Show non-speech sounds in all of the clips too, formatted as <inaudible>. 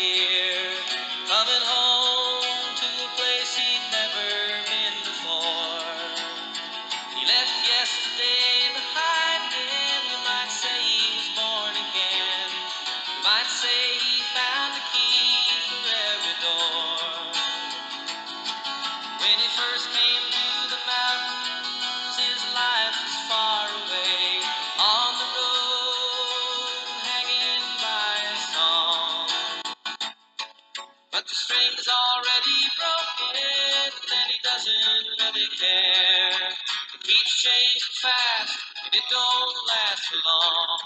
here, care. It keeps changing fast, and it don't last for long.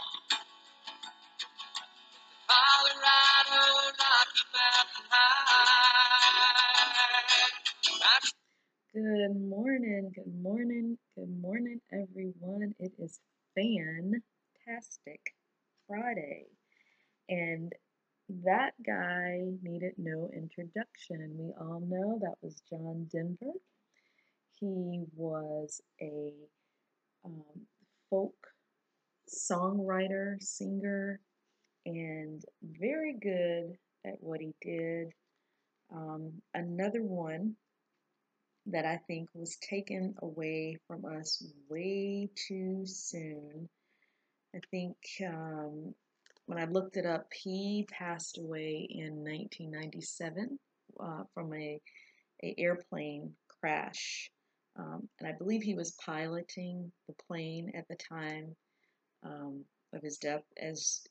Colorado, Rocky Mountain High. Good morning, good morning, good morning, everyone. It is fantastic Friday, and that guy needed no introduction. We all know that was John Denver. He was a um, folk songwriter, singer, and very good at what he did. Um, another one that I think was taken away from us way too soon. I think um, when I looked it up, he passed away in 1997 uh, from a, a airplane crash, um, and I believe he was piloting the plane at the time um, of his death. As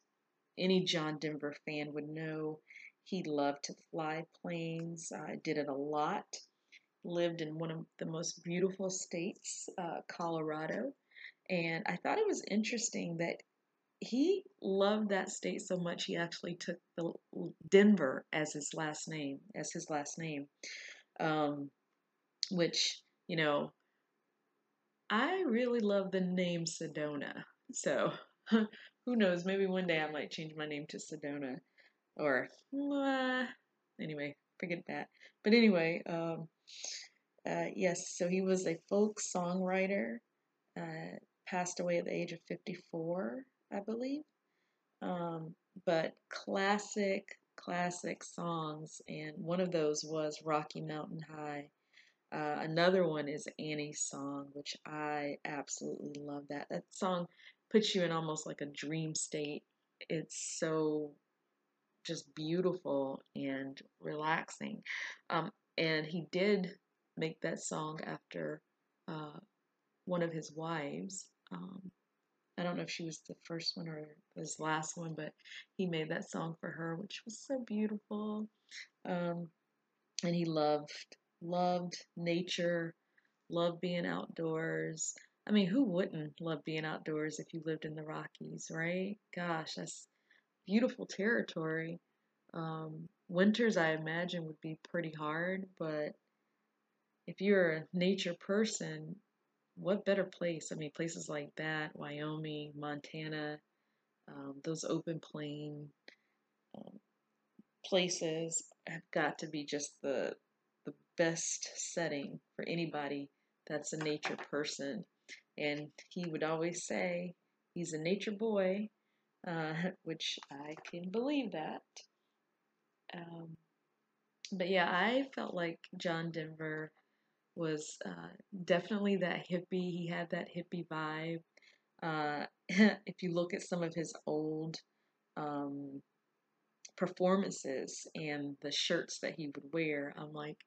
any John Denver fan would know, he loved to fly planes. Uh, did it a lot lived in one of the most beautiful states, uh, Colorado. And I thought it was interesting that he loved that state so much he actually took the Denver as his last name, as his last name, um, which you know, I really love the name Sedona. So <laughs> who knows? Maybe one day I might change my name to Sedona, or uh, anyway, forget that. But anyway, um, uh, yes, so he was a folk songwriter, uh, passed away at the age of 54, I believe. Um, but classic, classic songs, and one of those was Rocky Mountain High. Uh, another one is Annie's song, which I absolutely love that. That song puts you in almost like a dream state. It's so just beautiful and relaxing. Um, and he did make that song after uh, one of his wives. Um, I don't know if she was the first one or his last one, but he made that song for her, which was so beautiful. Um, and he loved loved nature, loved being outdoors. I mean, who wouldn't love being outdoors if you lived in the Rockies, right? Gosh, that's beautiful territory. Um, winters, I imagine, would be pretty hard, but if you're a nature person, what better place? I mean, places like that, Wyoming, Montana, um, those open plain um, places have got to be just the the best setting for anybody that's a nature person. And he would always say he's a nature boy, <laughs> uh, which I can believe that. Um, but yeah, I felt like John Denver was uh, definitely that hippie. He had that hippie vibe. Uh, <laughs> if you look at some of his old um, performances and the shirts that he would wear, I'm like,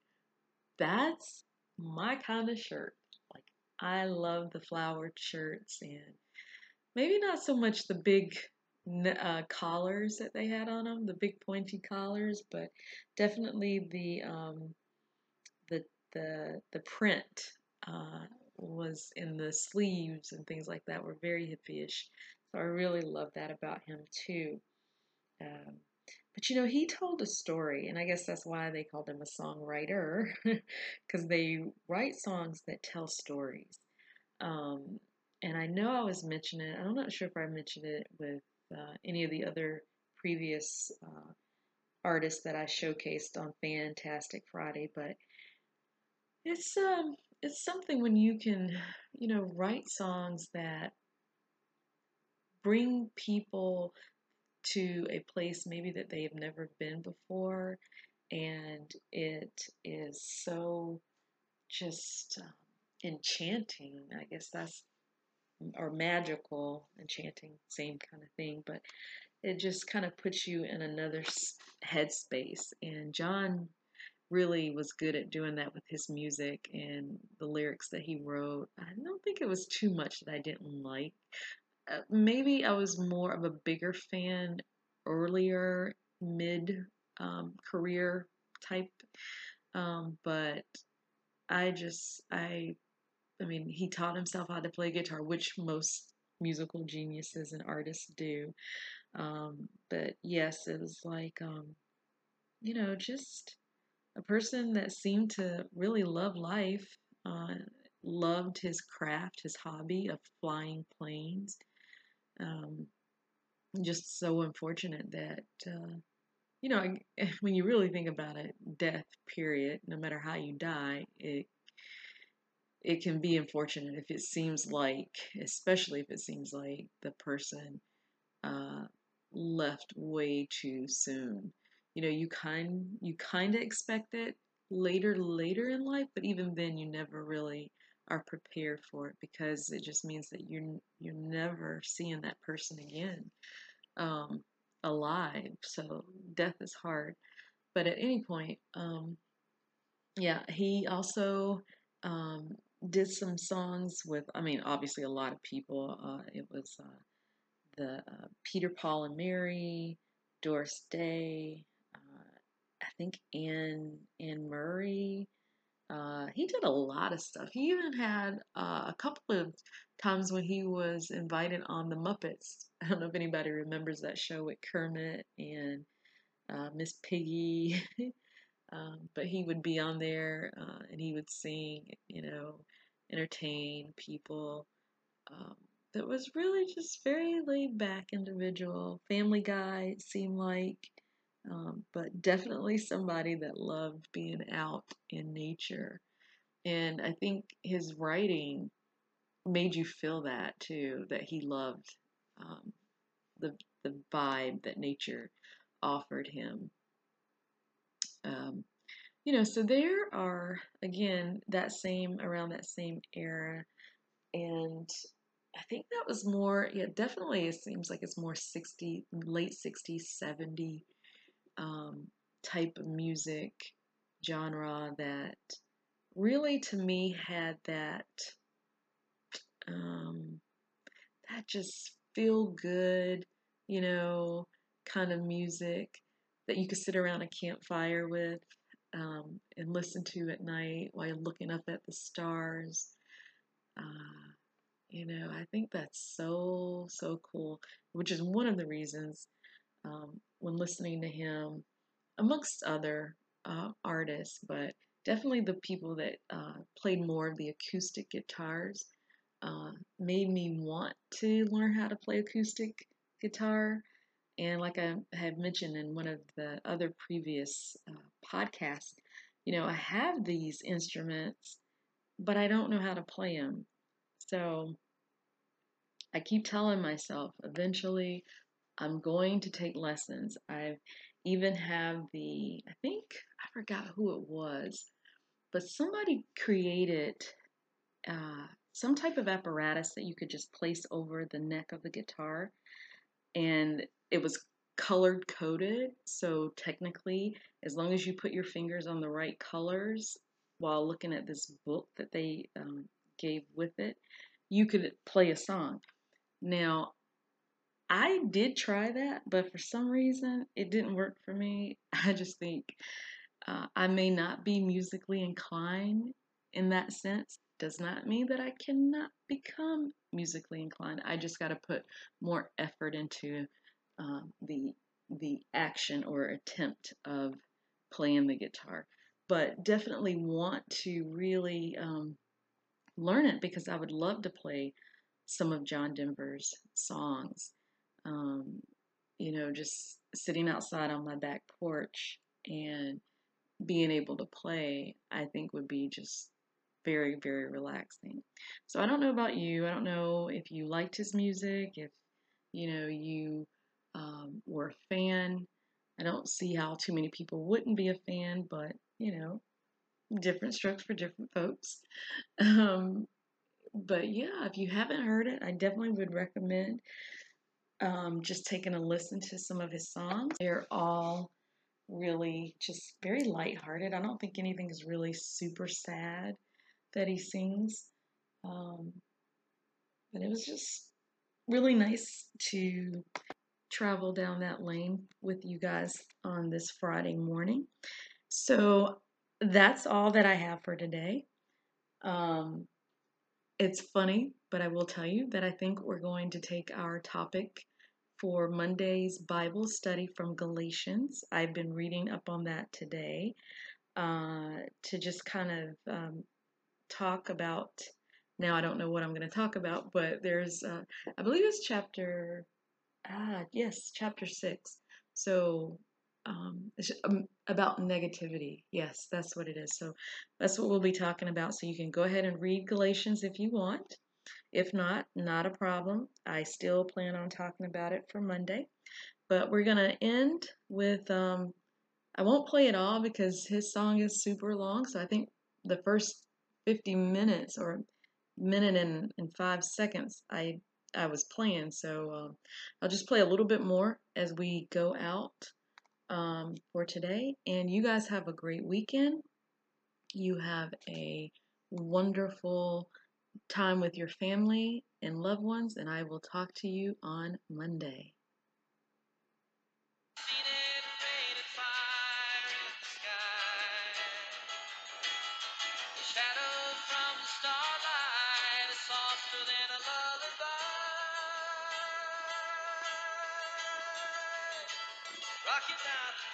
that's my kind of shirt. Like, I love the flowered shirts and maybe not so much the big uh, collars that they had on them, the big pointy collars, but definitely the um, the the the print uh, was in the sleeves and things like that were very hippie-ish. So I really love that about him too. Um, but you know, he told a story, and I guess that's why they called him a songwriter, <laughs> because they write songs that tell stories. Um, and I know I was mentioning it, I'm not sure if I mentioned it with uh, any of the other previous uh, artists that I showcased on Fantastic Friday, but it's um it's something when you can, you know, write songs that bring people to a place maybe that they have never been before, and it is so just um, enchanting. I guess that's or magical, enchanting, same kind of thing, but it just kind of puts you in another headspace. And John really was good at doing that with his music and the lyrics that he wrote. I don't think it was too much that I didn't like. Uh, maybe I was more of a bigger fan earlier, mid um, career type, um, but I just I I mean he taught himself how to play guitar, which most musical geniuses and artists do. Um, but yes, it was like um, you know just a person that seemed to really love life, uh, loved his craft, his hobby of flying planes. Um, just so unfortunate that, uh, you know, <laughs> when you really think about it, death, period, no matter how you die, it it can be unfortunate if it seems like, especially if it seems like the person uh, left way too soon. You know you kind you kind of expect it later later in life but even then you never really are prepared for it because it just means that you're you're never seeing that person again um, alive so death is hard but at any point um, yeah he also um, did some songs with i mean obviously a lot of people uh, it was uh, the uh, peter paul and mary doris day I think Anne Anne Murray. Uh, he did a lot of stuff. He even had uh, a couple of times when he was invited on the Muppets. <laughs> I don't know if anybody remembers that show with Kermit and uh, Miss Piggy. <laughs> um, but he would be on there uh, and he would sing, you know, entertain people. Um, that was really just very laid back individual. Family guy, it seemed like um, but definitely somebody that loved being out in nature. And I think his writing made you feel that too, that he loved um, the the vibe that nature offered him. Um, you know, so there are again that same around that same era, and I think that was more, yeah, definitely. It seems like it's more sixty, late '60s, '70 um, type of music genre that really to me had that um, that just feel good, you know, kind of music that you could sit around a campfire with um, and listen to at night while you're looking up at the stars. Uh, you know, I think that's so, so cool, which is one of the reasons um, when listening to him, amongst other uh, artists, but definitely the people that uh, played more of the acoustic guitars uh, made me want to learn how to play acoustic guitar. And like I had mentioned in one of the other previous uh, podcasts, you know, I have these instruments, but I don't know how to play them. So I keep telling myself eventually I'm going to take lessons. I even have the, I think, I forgot who it was, but somebody created uh, some type of apparatus that you could just place over the neck of the guitar. And it was colored coded. So technically, as long as you put your fingers on the right colors while looking at this book that they um, gave with it, you could play a song. Now, I did try that, but for some reason it didn't work for me. <laughs> I just think uh, I may not be musically inclined in that sense. Does not mean that I cannot become musically inclined. I just got to put more effort into uh, the the action or attempt of playing the guitar. But definitely want to really um, learn it because I would love to play some of John Denver's songs um, you know, just sitting outside on my back porch and being able to play, I think would be just very, very relaxing. So I don't know about you. I don't know if you liked his music, if, you know, you um, were a fan. I don't see how too many people wouldn't be a fan, but you know, different strokes for different folks. Um, but yeah, if you haven't heard it, I definitely would recommend um, just taking a listen to some of his songs. They're all really just very lighthearted. I don't think anything is really super sad that he sings. Um, but it was just really nice to travel down that lane with you guys on this Friday morning. So that's all that I have for today. Um, it's funny, but I will tell you that I think we're going to take our topic for Monday's Bible study from Galatians. I've been reading up on that today uh, to just kind of um, talk about. Now I don't know what I'm going to talk about, but there's, uh, I believe it's chapter, ah, yes, chapter six. So um, um, about negativity. Yes, that's what it is. So that's what we'll be talking about. So you can go ahead and read Galatians if you want. If not, not a problem. I still plan on talking about it for Monday. But we're going to end with, um, I won't play it all because his song is super long. So I think the first 50 minutes or minute and, and five seconds I I was playing. So um, I'll just play a little bit more as we go out um, for today. And you guys have a great weekend. You have a wonderful time with your family and loved ones, and I will talk to you on Monday.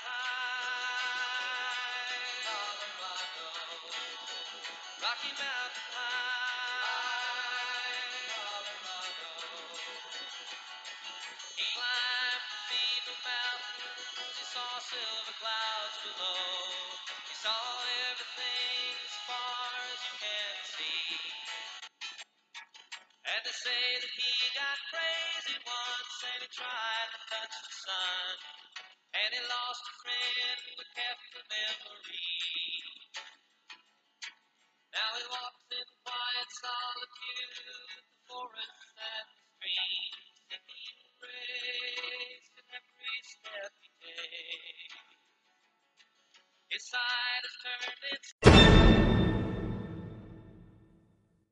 High, Colorado. Rocky Mountain High, say that he got crazy once and he tried to touch the sun. And he lost a friend but kept the memory. Now he walks in quiet solitude, the forest and the streams, singing praise in every step he takes. His side has turned its